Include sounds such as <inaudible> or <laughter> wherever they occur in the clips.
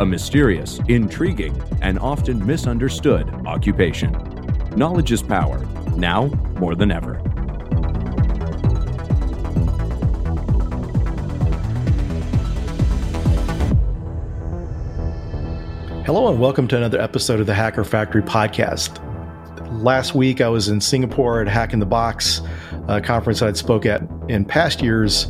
a mysterious, intriguing, and often misunderstood occupation. Knowledge is power, now more than ever. Hello, and welcome to another episode of the Hacker Factory podcast. Last week, I was in Singapore at Hack in the Box, a conference I'd spoke at in past years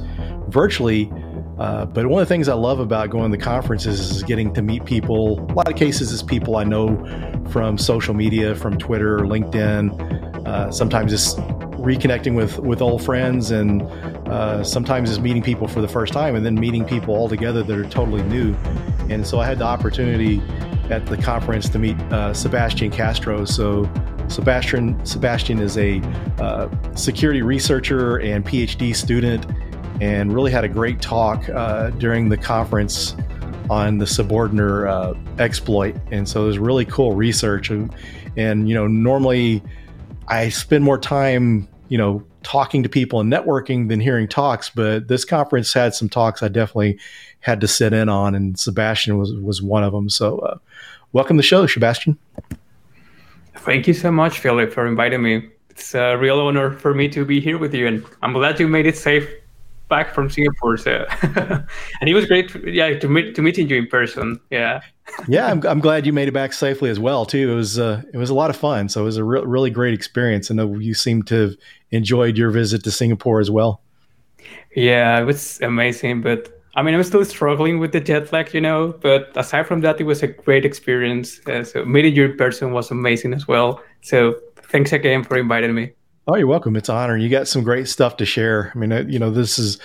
virtually uh, but one of the things I love about going to conferences is getting to meet people. A lot of cases is people I know from social media, from Twitter, LinkedIn. Uh, sometimes it's reconnecting with with old friends, and uh, sometimes it's meeting people for the first time, and then meeting people all together that are totally new. And so I had the opportunity at the conference to meet uh, Sebastian Castro. So Sebastian Sebastian is a uh, security researcher and PhD student and really had a great talk uh, during the conference on the Suborner uh, exploit. And so it was really cool research. And, and, you know, normally I spend more time, you know, talking to people and networking than hearing talks, but this conference had some talks I definitely had to sit in on, and Sebastian was, was one of them. So, uh, welcome to the show, Sebastian. Thank you so much, Philip, for inviting me. It's a real honor for me to be here with you, and I'm glad you made it safe back from Singapore. So, <laughs> and it was great. Yeah, to meet to meeting you in person. Yeah. <laughs> yeah, I'm, I'm glad you made it back safely as well too. It was uh, it was a lot of fun. So it was a re- really great experience. I know you seem to have enjoyed your visit to Singapore as well. Yeah, it was amazing. But I mean, I'm still struggling with the jet lag, you know. But aside from that, it was a great experience. Uh, so meeting you in person was amazing as well. So thanks again for inviting me. Oh, you're welcome. It's an honor. You got some great stuff to share. I mean, uh, you know, this is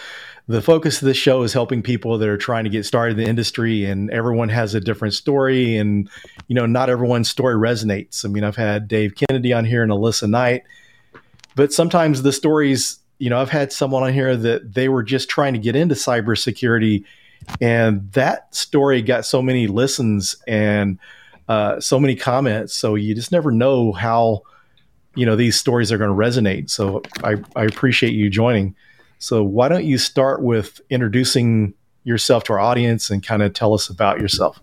the focus of this show is helping people that are trying to get started in the industry, and everyone has a different story, and you know, not everyone's story resonates. I mean, I've had Dave Kennedy on here and Alissa Knight, but sometimes the stories, you know, I've had someone on here that they were just trying to get into cybersecurity, and that story got so many listens and uh, so many comments. So you just never know how you know these stories are going to resonate. So I, I appreciate you joining. So why don't you start with introducing yourself to our audience and kind of tell us about yourself?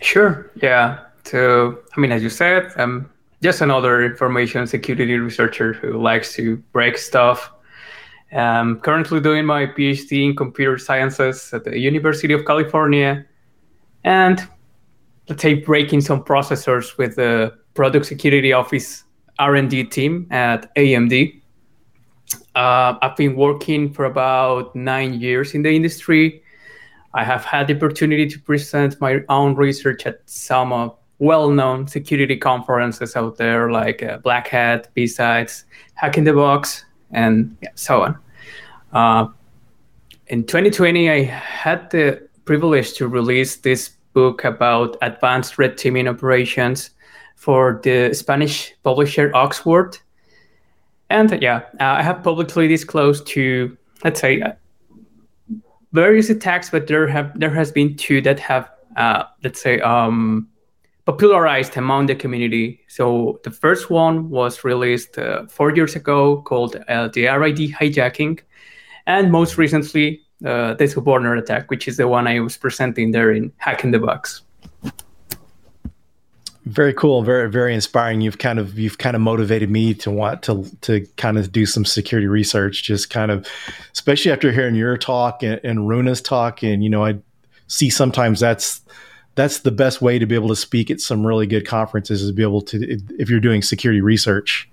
Sure. Yeah. So I mean, as you said, I'm just another information security researcher who likes to break stuff. I'm currently doing my PhD in computer sciences at the University of California, and let's say breaking some processors with the Product Security Office R&D team at AMD. Uh, I've been working for about nine years in the industry. I have had the opportunity to present my own research at some uh, well-known security conferences out there, like uh, Black Hat, BSides, Hack in the Box, and yeah, so on. Uh, in 2020, I had the privilege to release this book about advanced red teaming operations for the Spanish publisher 0xWord. And yeah, uh, I have publicly disclosed to, let's say, uh, various attacks, but there have there has been two that have, uh, let's say, um, popularized among the community. So the first one was released uh, four years ago, called uh, the RID hijacking, and most recently, uh, the Suborner attack, which is the one I was presenting there in Hack in the Box. Very cool, very very inspiring. You've kind of you've kind of motivated me to want to to kind of do some security research. Just kind of, especially after hearing your talk and, and Runa's talk, and you know, I see sometimes that's that's the best way to be able to speak at some really good conferences is be able to if you're doing security research.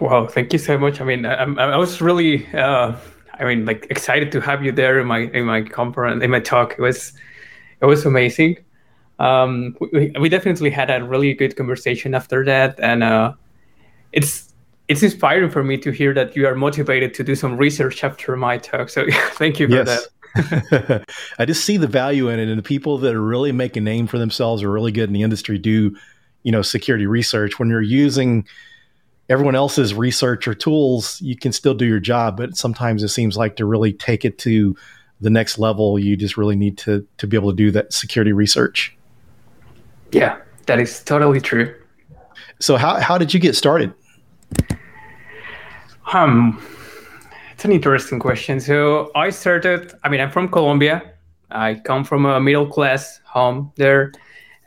Wow, thank you so much. I mean, I, I was really, uh, I mean, like excited to have you there in my in my conference in my talk. It was it was amazing um, we, we definitely had a really good conversation after that, and uh, it's it's inspiring for me to hear that you are motivated to do some research after my talk. So <laughs> thank you for yes. that. <laughs> I just see the value in it, and the people that are really make a name for themselves are really good in the industry do, you know, security research. When you're using everyone else's research or tools, you can still do your job, but sometimes it seems like to really take it to the next level, you just really need to to be able to do that security research. Yeah, that is totally true. So how how did you get started? Um, it's an interesting question. So I started. I mean, I'm from Colombia. I come from a middle class home there,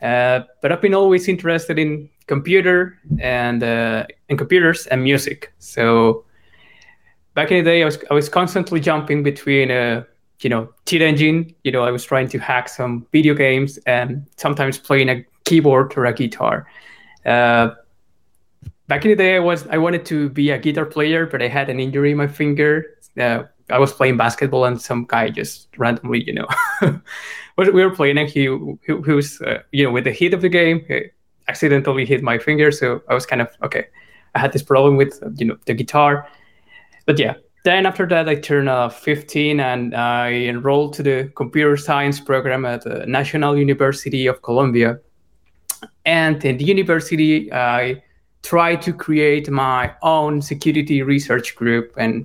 uh, but I've been always interested in computer and uh, in computers and music. So back in the day, I was I was constantly jumping between uh, you know cheat engine. You know, I was trying to hack some video games and sometimes playing a keyboard or a guitar. Uh, back in the day, I was I wanted to be a guitar player, but I had an injury in my finger. Uh, I was playing basketball, and some guy just randomly, you know, <laughs> we were playing, and he he, he was, uh, you know, with the heat of the game, accidentally hit my finger. So I was kind of okay. I had this problem with you know the guitar, but yeah. Then after that, I turned uh, 15 and I enrolled to the computer science program at the National University of Colombia. And in the university, I tried to create my own security research group. And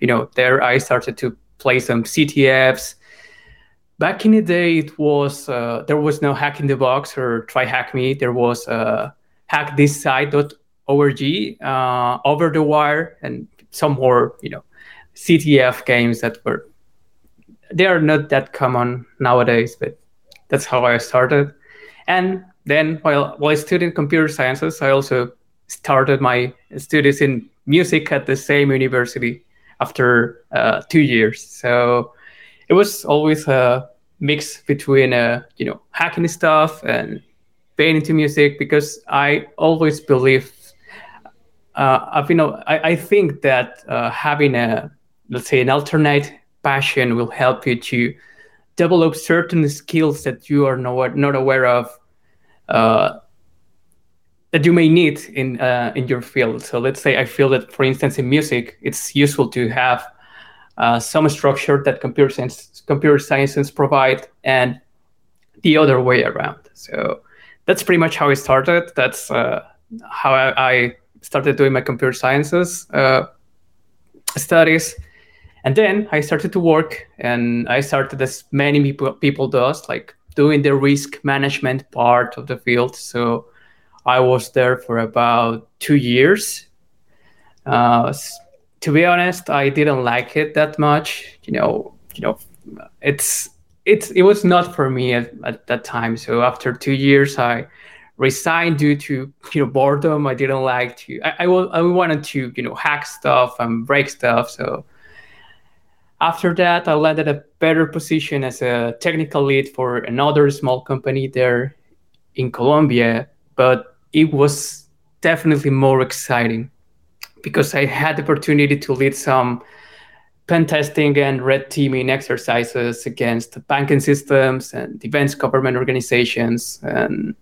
you know there i started to play some ctfs back in the day it was uh, there was no hack in the box or try hack me. There was uh, hackthisite.org uh, over the wire and some more you know ctf games that were they are not that common nowadays but that's how i started and then while while i studied computer sciences i also started my studies in music at the same university after uh, two years. So it was always a mix between uh, you know hacking stuff and being into music because I always believe uh, know I, I think that uh, having a let's say an alternate passion will help you to develop certain skills that you are not, not aware of uh, that you may need in uh, in your field. So let's say I feel that, for instance, in music, it's useful to have uh, some structure that computer science computer sciences provide, and the other way around. So that's pretty much how I started. That's uh, how I, I, started doing my computer sciences uh, studies. And then I started to work, and I started as many people people does, like doing the risk management part of the field. So I was there for about two years. Uh, to be honest, I didn't like it that much. You know, you know, it's it's it was not for me at, at that time. So after two years, I resigned due to you know boredom. I didn't like to. I I, I wanted to you know hack stuff and break stuff. So after that, I landed a better position as a technical lead for another small company there in Colombia. But it was definitely more exciting because I had the opportunity to lead some pen testing and red teaming exercises against banking systems and defense government organizations. And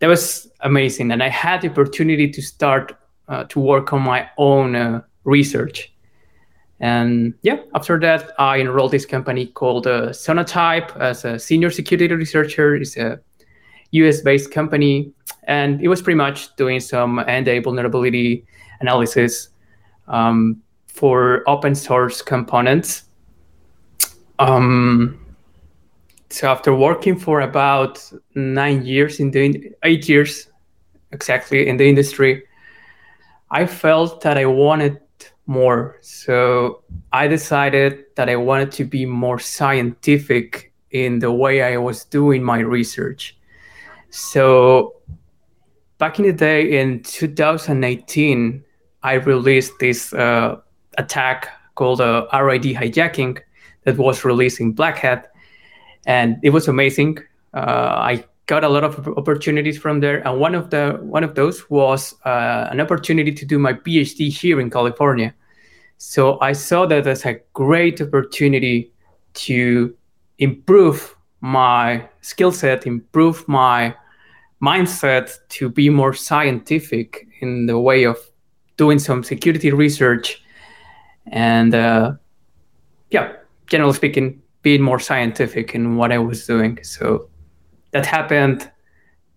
that was amazing. And I had the opportunity to start uh, to work on my own uh, research. And yeah, after that, I enrolled this company called uh, Sonatype as a senior security researcher. It's a US based company. And it was pretty much doing some NDA vulnerability analysis um, for open source components. Um, so after working for about nine years in the eight years exactly in the industry, I felt that I wanted more. So I decided that I wanted to be more scientific in the way I was doing my research. So back in the day in 2018, I released this uh, attack called uh, RID hijacking that was released in Black Hat, and it was amazing. Uh, I got a lot of opportunities from there, and one of the one of those was uh, an opportunity to do my PhD here in California. So I saw that as a great opportunity to improve my skill set, improve my mindset to be more scientific in the way of doing some security research and uh, yeah generally speaking being more scientific in what I was doing. So that happened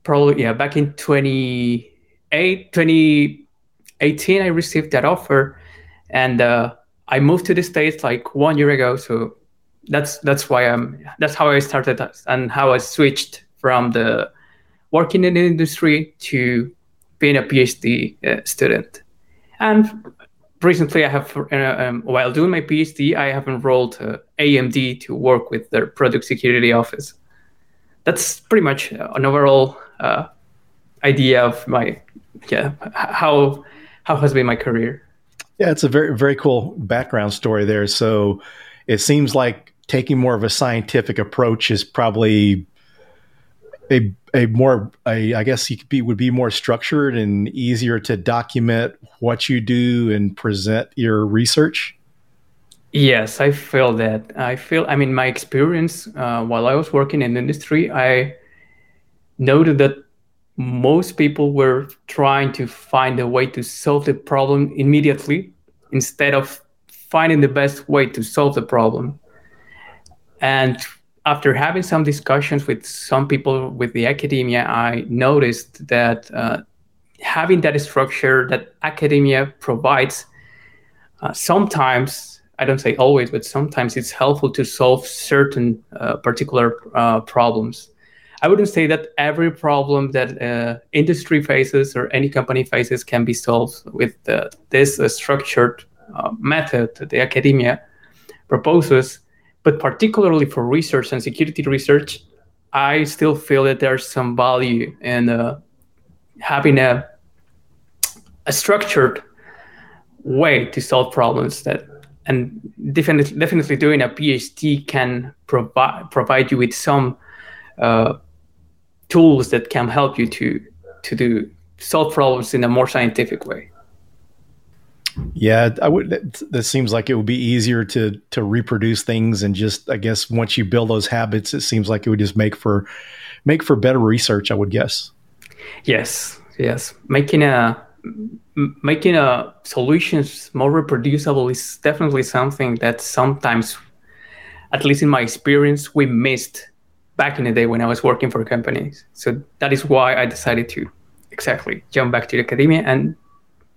probably yeah back in 28 2018 I received that offer. And uh, I moved to the states like one year ago. So that's that's why I'm that's how I started and how I switched from the working in the industry to being a PhD uh, student. And recently I have uh, um, while doing my PhD I have enrolled uh, AMD to work with their product security office that's pretty much an overall uh, idea of my yeah how how has been my career. Yeah, it's a very very cool background story there. So it seems like taking more of a scientific approach is probably a a more a, I guess you could be would be more structured and easier to document what you do and present your research. Yes, I feel that. I feel, I mean, my experience uh, while I was working in industry, I noted that most people were trying to find a way to solve the problem immediately instead of finding the best way to solve the problem. And after having some discussions with some people with the academia, I noticed that uh, having that structure that academia provides uh, sometimes I don't say always, but sometimes it's helpful to solve certain uh, particular uh, problems. I wouldn't say that every problem that uh, industry faces or any company faces can be solved with this uh, structured uh, method that the academia proposes. But particularly for research and security research, I still feel that there's some value in uh, having a, a structured way to solve problems that and definitely definitely doing a PhD can provide provide you with some uh, tools that can help you to to do solve problems in a more scientific way. Yeah, I would. That seems like it would be easier to to reproduce things, and just I guess once you build those habits, it seems like it would just make for make for better research. I would guess. Yes, yes, making a making a solutions more reproducible is definitely something that sometimes, at least in my experience, we missed back in the day when I was working for companies. So that is why I decided to exactly jump back to the academia and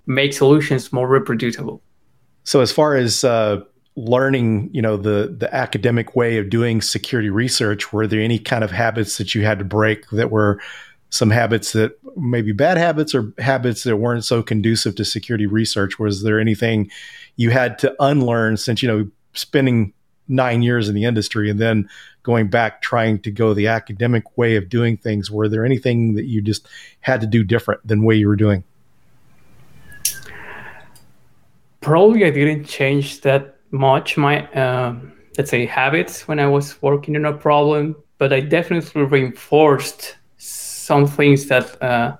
make solutions more reproducible. So as far as uh, learning, you know, the the academic way of doing security research, were there any kind of habits that you had to break that were some habits that maybe bad habits or habits that weren't so conducive to security research? Was there anything you had to unlearn since, you know, spending nine years in the industry and then going back trying to go the academic way of doing things? Were there anything that you just had to do different than way you were doing? Probably I didn't change that much my, uh, let's say, habits when I was working on a problem, but I definitely reinforced some things that uh,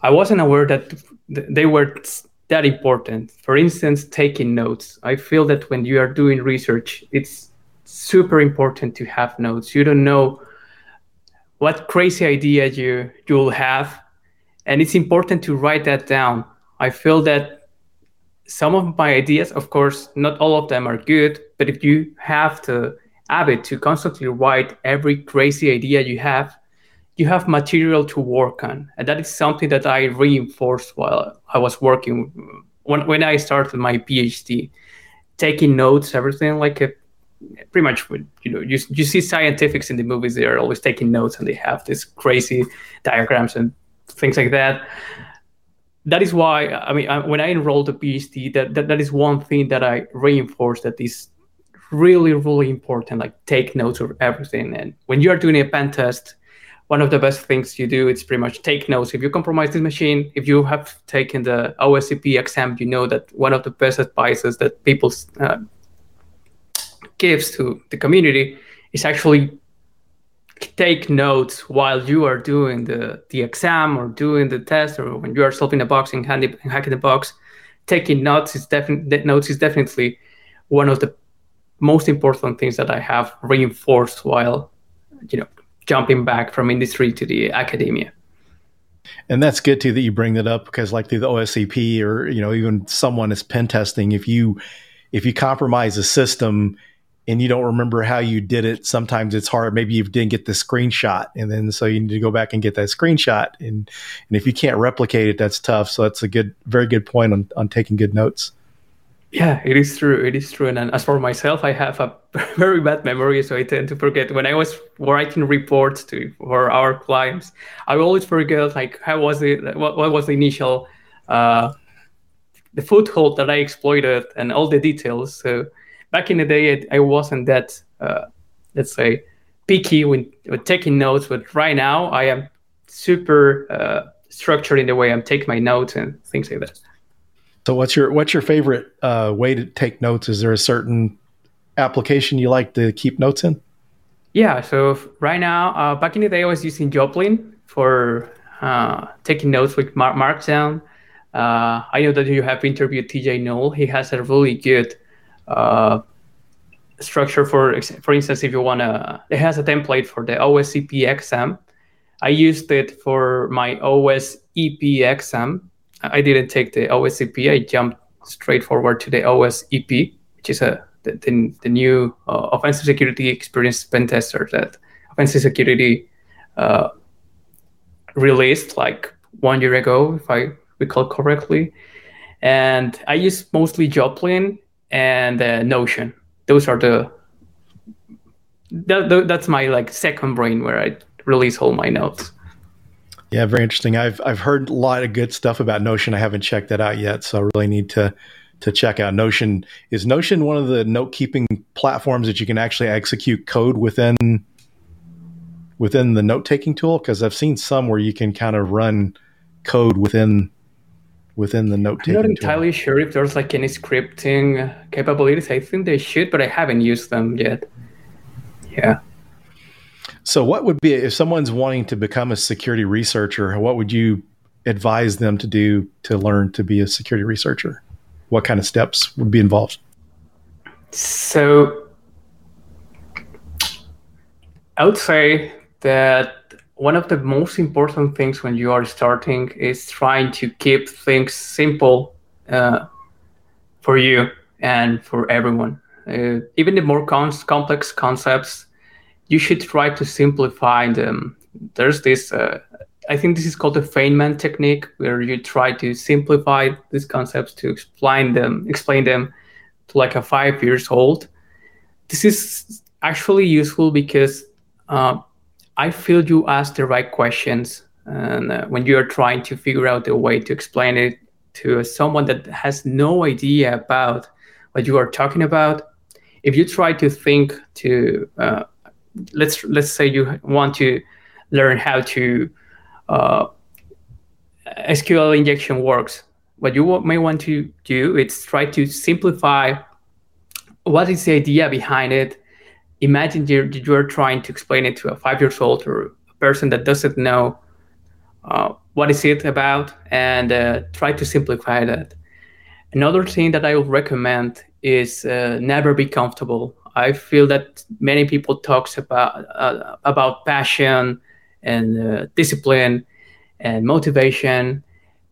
I wasn't aware that they were that important. For instance, taking notes. I feel that when you are doing research, it's super important to have notes. You don't know what crazy idea you you'll have, and it's important to write that down. I feel that some of my ideas, of course, not all of them are good, but if you have the habit to constantly write every crazy idea you have, you have material to work on. And that is something that I reinforced while I was working when, when I started my PhD, taking notes, everything like a, pretty much you know you, you see scientifics in the movies they are always taking notes and they have these crazy diagrams and things like that that is why i mean when i enrolled a phd that, that that is one thing that i reinforced that is really really important like take notes of everything and when you are doing a pen test one of the best things you do is pretty much take notes. If you compromise this machine, if you have taken the OSCP exam, you know that one of the best advices that people uh, gives to the community is actually take notes while you are doing the, the exam or doing the test or when you are solving a box and, hacking the box. Taking notes is definitely notes is definitely one of the most important things that I have reinforced while you know jumping back from industry to the academia. And that's good too that you bring that up because like the OSCP or you know even someone is pen testing if you if you compromise a system and you don't remember how you did it, sometimes it's hard. Maybe you didn't get the screenshot, and then so you need to go back and get that screenshot. And and if you can't replicate it, that's tough. So that's a good, very good point on on taking good notes. Yeah, it is true. It is true. And as for myself, I have a <laughs> very bad memory, so I tend to forget. When I was writing reports to for our clients, I always forget like how was it, what, what was the initial, uh, the foothold that I exploited, and all the details. So back in the day, I wasn't that, uh, let's say, picky when taking notes. But right now, I am super uh, structured in the way I'm taking my notes and things like that. So, what's your what's your favorite uh, way to take notes? Is there a certain application you like to keep notes in? Yeah. So right now, uh, back in the day, I was using Joplin for uh, taking notes with Mar- Markdown. Uh, I know that you have interviewed TJ Null. He has a really good uh, structure for for instance if you want to it has a template for the OSCP exam i used it for my OSEP exam i didn't take the OSCP i jumped straight forward to the OSEP which is a the, the, the new uh, offensive security experience pen tester that offensive security uh, released like one year ago if i recall correctly and i use mostly joplin and uh, Notion. Those are the that, that's my like second brain where I release all my notes. Yeah, very interesting. I've I've heard a lot of good stuff about Notion. I haven't checked that out yet, so I really need to to check out Notion. Is Notion one of the note keeping platforms that you can actually execute code within within the note taking tool? Because I've seen some where you can kind of run code within within the note taking. I'm not entirely sure if there's like any scripting capabilities. I think they should, but I haven't used them yet. Yeah. So, what would be if someone's wanting to become a security researcher? What would you advise them to do to learn to be a security researcher? What kind of steps would be involved? So, I would say that one of the most important things when you are starting is trying to keep things simple uh, for you and for everyone. Uh, even the more complex concepts, you should try to simplify them. There's this, uh, I think this is called the Feynman technique, where you try to simplify these concepts to explain them, explain them to like a five years old. This is actually useful because uh, I feel you ask the right questions, and uh, when you are trying to figure out a way to explain it to someone that has no idea about what you are talking about, if you try to think to uh, let's let's say you want to learn how to uh, SQL injection works, what you may want to do is try to simplify what is the idea behind it. Imagine you're, you're trying to explain it to a five years old or a person that doesn't know uh, what is it about and uh, try to simplify that. Another thing that i would recommend is uh, never be comfortable i feel that many people talks about uh, about passion and uh, discipline and motivation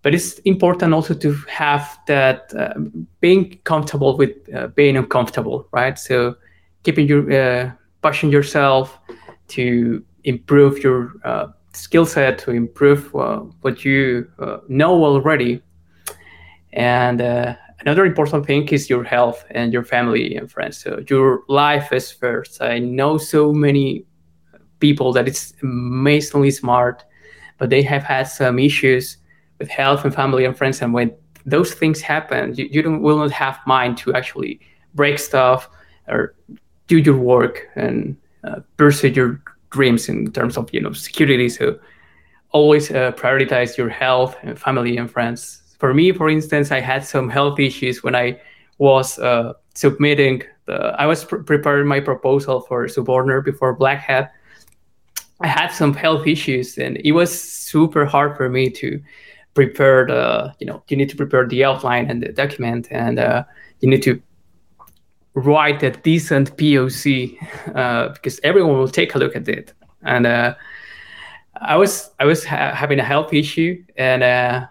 but it's important also to have that uh, being comfortable with being uncomfortable right so keeping your uh, pushing yourself to improve your uh, skill set, to improve uh, what you uh, know already. And uh, another important thing is your health and your family and friends. So your life is first. I know so many people that it's amazingly smart, but they have had some issues with health and family and friends. And when those things happen, you, you don't will not have mind to actually break stuff or do your work and uh, pursue your dreams in terms of you know security. So always uh, prioritize your health and family and friends. For me, for instance, I had some health issues when I was uh, submitting. The, I was pr- preparing my proposal for Suborner before Black Hat. I had some health issues, and it was super hard for me to prepare the. You know, you need to prepare the outline and the document, and uh, you need to write a decent POC <laughs> uh, because everyone will take a look at it. And uh, I was I was ha- having a health issue, and uh,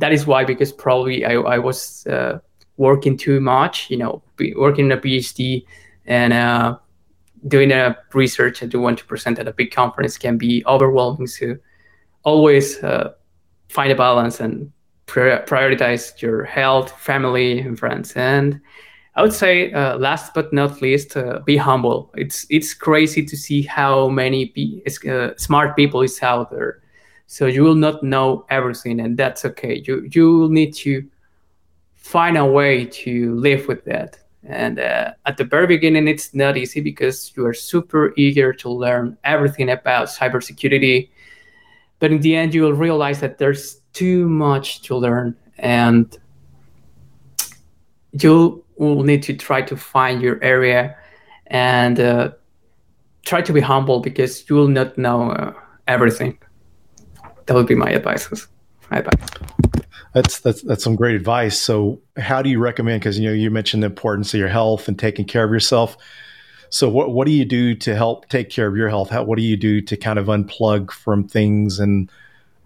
that is why because probably I, I was uh, working too much. You know, working in a PhD, and uh, doing a research and want to present at a big conference can be overwhelming. So always uh, find a balance and prioritize your health, family, and friends. And I would say, uh, last but not least, uh, be humble. It's it's crazy to see how many be, uh, smart people is out there. So you will not know everything, and that's okay. You you will need to find a way to live with that. And uh, at the very beginning, it's not easy because you are super eager to learn everything about cybersecurity. But in the end, you will realize that there's too much to learn, and you will need to try to find your area and uh, try to be humble because you will not know uh, everything. That would be my advice. My advice. That's that's that's some great advice. So, how do you recommend? Because you know you mentioned the importance of your health and taking care of yourself. So, what what do you do to help take care of your health? How, what do you do to kind of unplug from things and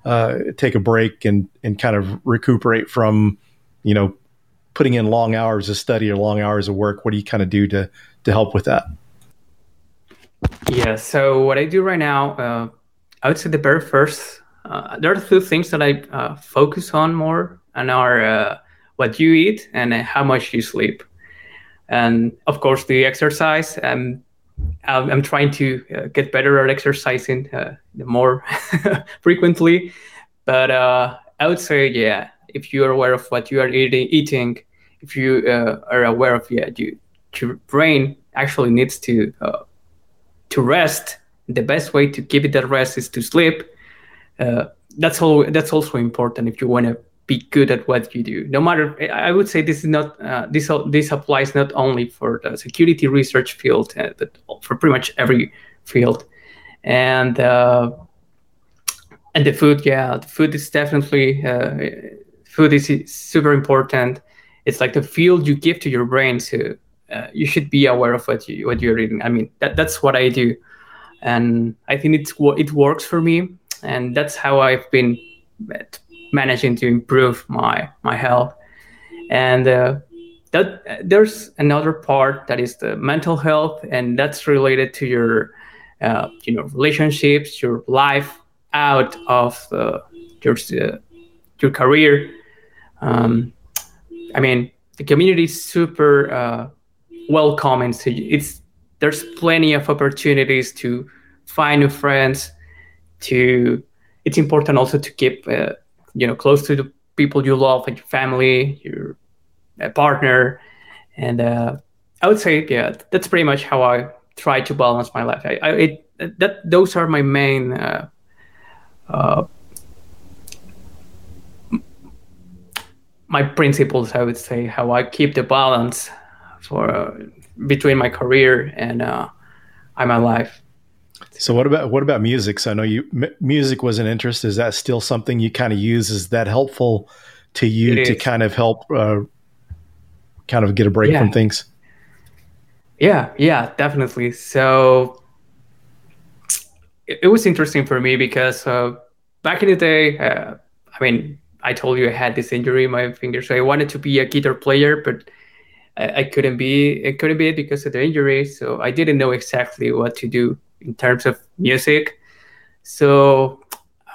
uh, take a break and and kind of recuperate from you know putting in long hours of study or long hours of work? What do you kind of do to to help with that? Yeah. So what I do right now, uh, I would say the very first uh, there are two things that I uh, focus on more, and are uh, what you eat and how much you sleep, and of course the exercise. Um, I'm trying to uh, get better at exercising uh, more <laughs> frequently, but uh, I would say, yeah, if you are aware of what you are eating, eating if you are aware of yeah, you, your brain actually needs to to rest. The best way to give it that rest is to sleep uh, that's all that's also important if you want to be good at what you do. No matter i would say this is not uh, this this applies not only for the security research field uh, but for pretty much every field. And uh, and the food yeah the food is definitely uh, food is super important. It's like the fuel you give to your brain so you should be aware of what you what you're eating. I mean that, that's what i do. And i think it's it works for me and that's how I've been managing to improve my my health. And uh, that there's another part that is the mental health, and that's related to your uh, you know relationships, your life out of uh, your uh, your career. Um, I mean, the community is super uh, welcoming. So it's there's plenty of opportunities to find new friends, to it's important also to keep uh, you know close to the people you love like your family your uh, partner. And uh, i would say yeah that's pretty much how i try to balance my life. I, I it, that those are my main uh, uh, my principles i would say how i keep the balance for between my career and uh, my life so what about what about music? So I know you m- music was an interest. Is that still something you kind of use? Is that helpful to you to kind of help uh, kind of get a break yeah. from things? Yeah, yeah, definitely. So it, it was interesting for me because uh, back in the day, uh, I mean, I told you I had this injury in my finger, so I wanted to be a guitar player, but I, I couldn't be. It couldn't be it because of the injury. So I didn't know exactly what to do in terms of music. So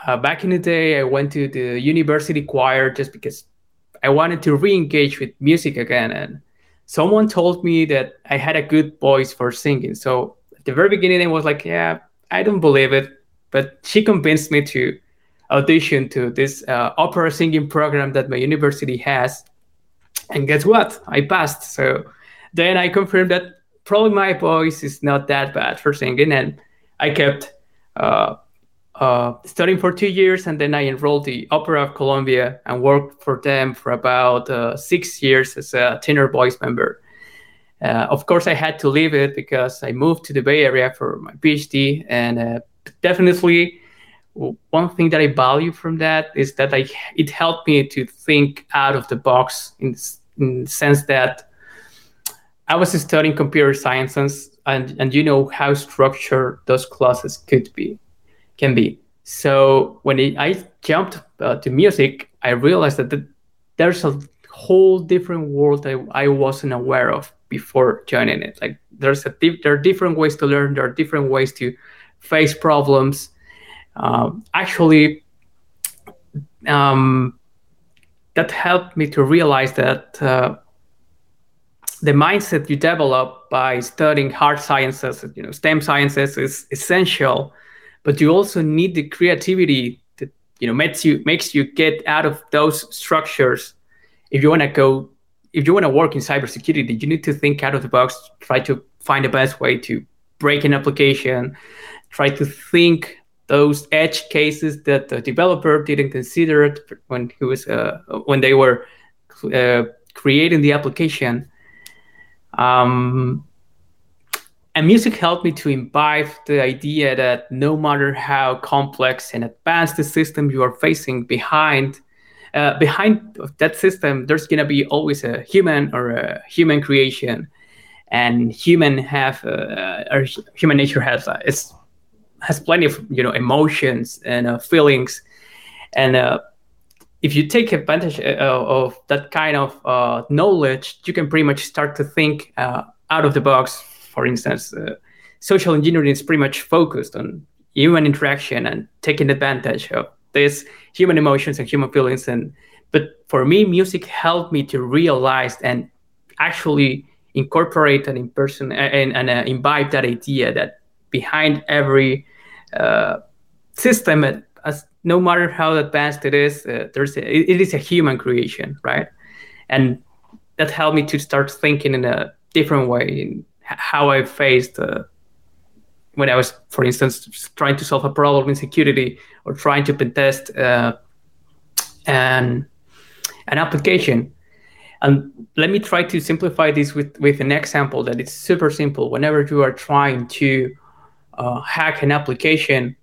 uh, back in the day, I went to the university choir just because I wanted to re-engage with music again. And someone told me that I had a good voice for singing. So at the very beginning, I was like, yeah, I don't believe it. But she convinced me to audition to this uh, opera singing program that my university has. And guess what? I passed. So then I confirmed that probably my voice is not that bad for singing, and I kept uh, uh, studying for two years, and then I enrolled the Opera of Colombia and worked for them for about uh, six years as a tenor voice member. Uh, of course, I had to leave it because I moved to the Bay Area for my PhD, and uh, definitely one thing that I value from that is that I it helped me to think out of the box in, in the sense that I was studying computer sciences, and and you know how structured those classes could be, can be. So when it, I jumped uh, to music, I realized that the, there's a whole different world that I wasn't aware of before joining it. Like there's a there are different ways to learn. There are different ways to face problems. Um, actually, um, that helped me to realize that uh, the mindset you develop by studying hard sciences, you know, STEM sciences is essential, but you also need the creativity that you know makes you makes you get out of those structures. If you want to go, if you want to work in cybersecurity, you need to think out of the box, try to find the best way to break an application, try to think those edge cases that the developer didn't consider when he was uh, when they were uh, creating the application um, and music helped me to imbibe the idea that no matter how complex and advanced the system you are facing behind uh, behind that system there's to be always a human or a human creation. And human have uh, or human nature has uh, it's has plenty of you know emotions and uh, feelings. And uh, if you take advantage uh, of that kind of uh, knowledge, you can pretty much start to think uh, out of the box. For instance, uh, social engineering is pretty much focused on human interaction and taking advantage of these human emotions and human feelings. And but for me, music helped me to realize and actually incorporate and in person and, and uh, imbibe that idea that behind every uh, system as no matter how advanced it is, uh, there's a, it, is a human creation, right? And that helped me to start thinking in a different way in how I faced uh, when I was, for instance, trying to solve a problem in security or trying to pen test uh, an an application. And let me try to simplify this with, with an example that it's super simple. Whenever you are trying to uh, hack an application,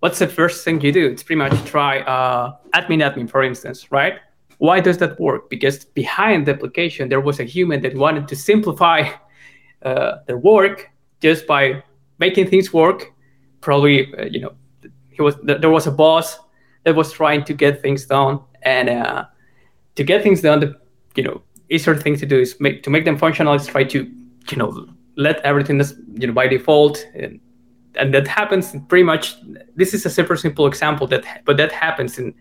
what's the first thing you do? It's pretty much try uh, admin admin, for instance, right? Why does that work? Because behind the application, there was a human that wanted to simplify uh, their work just by making things work. Probably, uh, you know, he was there was a boss that was trying to get things done, and uh, to get things done, the you know easier thing to do is make to make them functional is try to you know let everything that's you know by default and and that happens pretty much this is a super simple example that but that happens in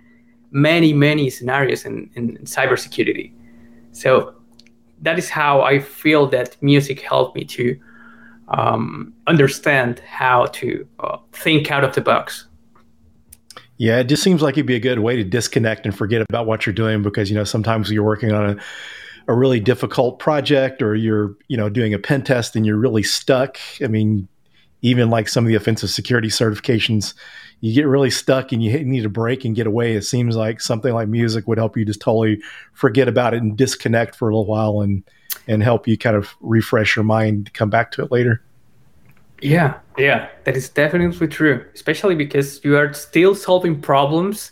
many many scenarios in, in cybersecurity. So that is how i feel that music helped me to um, understand how to uh, think out of the box. Yeah it just seems like it'd be a good way to disconnect and forget about what you're doing because you know sometimes you're working on a a really difficult project or you're you know doing a pen test and you're really stuck. I mean even like some of the offensive security certifications, you get really stuck and you need a break and get away. It seems like something like music would help you just totally forget about it and disconnect for a little while and and help you kind of refresh your mind to come back to it later. Yeah, yeah, that is definitely true, especially because you are still solving problems,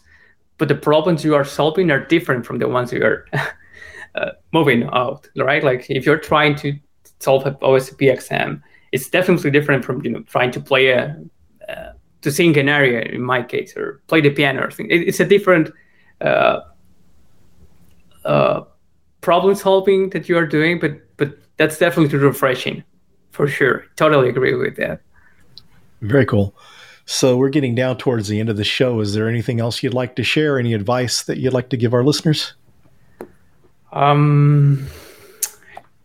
but the problems you are solving are different from the ones you are <laughs> uh, moving out, right? Like if you're trying to solve a OSCP exam, it's definitely different from you know trying to play a uh, to sing an aria in my case or play the piano or thing. It, it's a different uh, uh, problem solving that you are doing, but but that's definitely refreshing for sure. Totally agree with that. Very cool. So we're getting down towards the end of the show. Is there anything else you'd like to share? Any advice that you'd like to give our listeners? Um,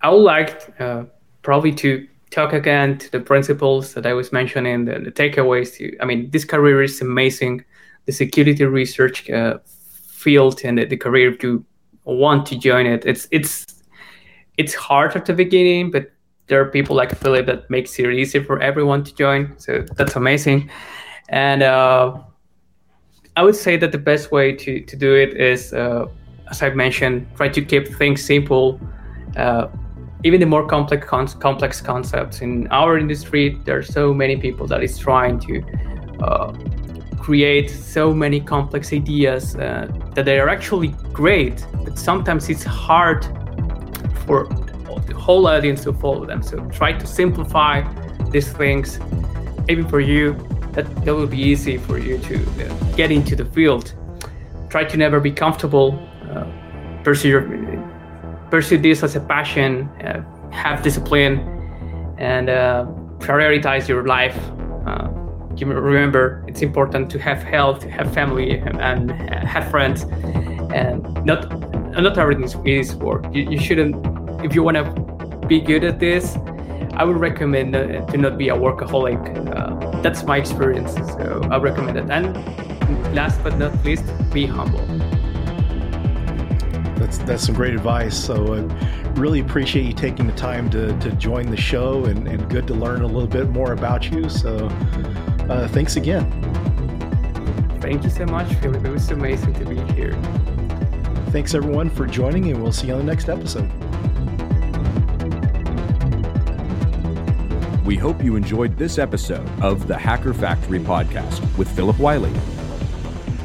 I would like uh, probably to talk again to the principles that I was mentioning, the, the takeaways. To, I mean, this career is amazing. The security research uh, field and the, the, career if you want to join it, it's it's it's hard at the beginning, but there are people like Philip that makes it easy for everyone to join. So that's amazing. And uh, I would say that the best way to, to do it is, uh, as I've mentioned, try to keep things simple. Uh, even the more complex con- complex concepts in our industry there are so many people that is trying to uh, create so many complex ideas uh, that they are actually great but sometimes it's hard for the whole audience to follow them. So try to simplify these things even for you that, that will be easy for you to uh, get into the field. Try to never be comfortable uh, pursue your pursue this as a passion, uh, have discipline, and uh, prioritize your life. Uh, remember it's important to have health, have family, and have friends, and not not everything is work. You, you shouldn't if you want to be good at this. I would recommend uh, to not be a workaholic. Uh, that's my experience, so I recommend it. And last but not least, be humble. That's that's some great advice. So I really appreciate you taking the time to, to join the show and, and good to learn a little bit more about you. So uh, thanks again. Thank you so much, Phillip. It was amazing to be here. Thanks everyone for joining, and we'll see you on the next episode. We hope you enjoyed this episode of the Hacker Factory podcast with Phillip Wylie.